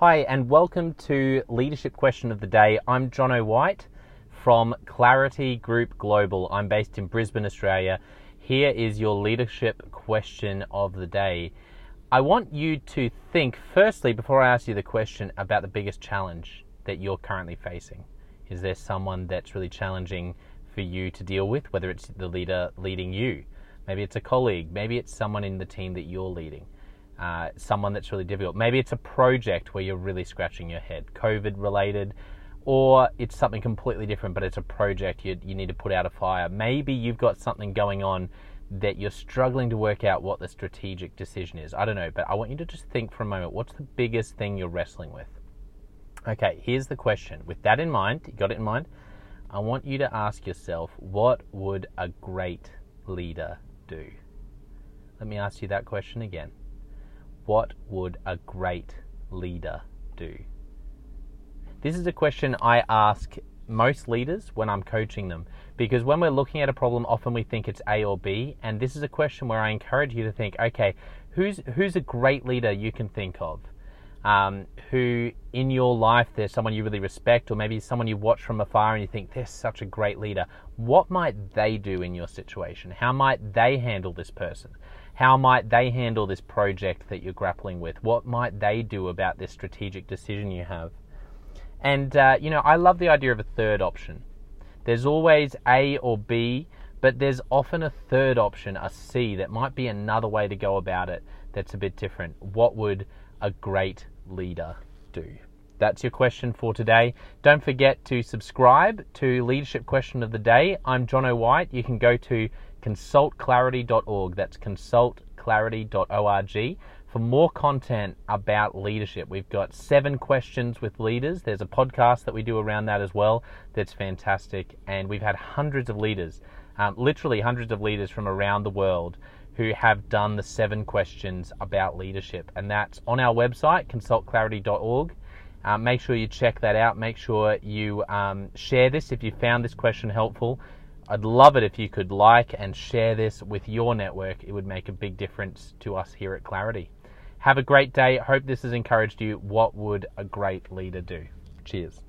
Hi, and welcome to Leadership Question of the Day. I'm Jono White from Clarity Group Global. I'm based in Brisbane, Australia. Here is your leadership question of the day. I want you to think, firstly, before I ask you the question, about the biggest challenge that you're currently facing. Is there someone that's really challenging for you to deal with, whether it's the leader leading you? Maybe it's a colleague, maybe it's someone in the team that you're leading uh, someone that's really difficult. Maybe it's a project where you're really scratching your head, COVID related, or it's something completely different, but it's a project you, you need to put out a fire. Maybe you've got something going on that you're struggling to work out what the strategic decision is. I don't know, but I want you to just think for a moment what's the biggest thing you're wrestling with? Okay, here's the question. With that in mind, you got it in mind? I want you to ask yourself what would a great leader do? Let me ask you that question again. What would a great leader do? This is a question I ask most leaders when I'm coaching them because when we're looking at a problem often we think it's A or B and this is a question where I encourage you to think okay who's who's a great leader you can think of? Um, who in your life there's someone you really respect or maybe someone you watch from afar and you think they're such a great leader what might they do in your situation? How might they handle this person how might they handle this project that you're grappling with? What might they do about this strategic decision you have? And, uh, you know, I love the idea of a third option. There's always A or B, but there's often a third option, a C, that might be another way to go about it that's a bit different. What would a great leader do? That's your question for today. Don't forget to subscribe to Leadership Question of the Day. I'm Jono White. You can go to consultclarity.org. That's consultclarity.org for more content about leadership. We've got seven questions with leaders. There's a podcast that we do around that as well that's fantastic. And we've had hundreds of leaders, um, literally hundreds of leaders from around the world who have done the seven questions about leadership. And that's on our website, consultclarity.org. Um, make sure you check that out. Make sure you um, share this if you found this question helpful. I'd love it if you could like and share this with your network. It would make a big difference to us here at Clarity. Have a great day. Hope this has encouraged you. What would a great leader do? Cheers.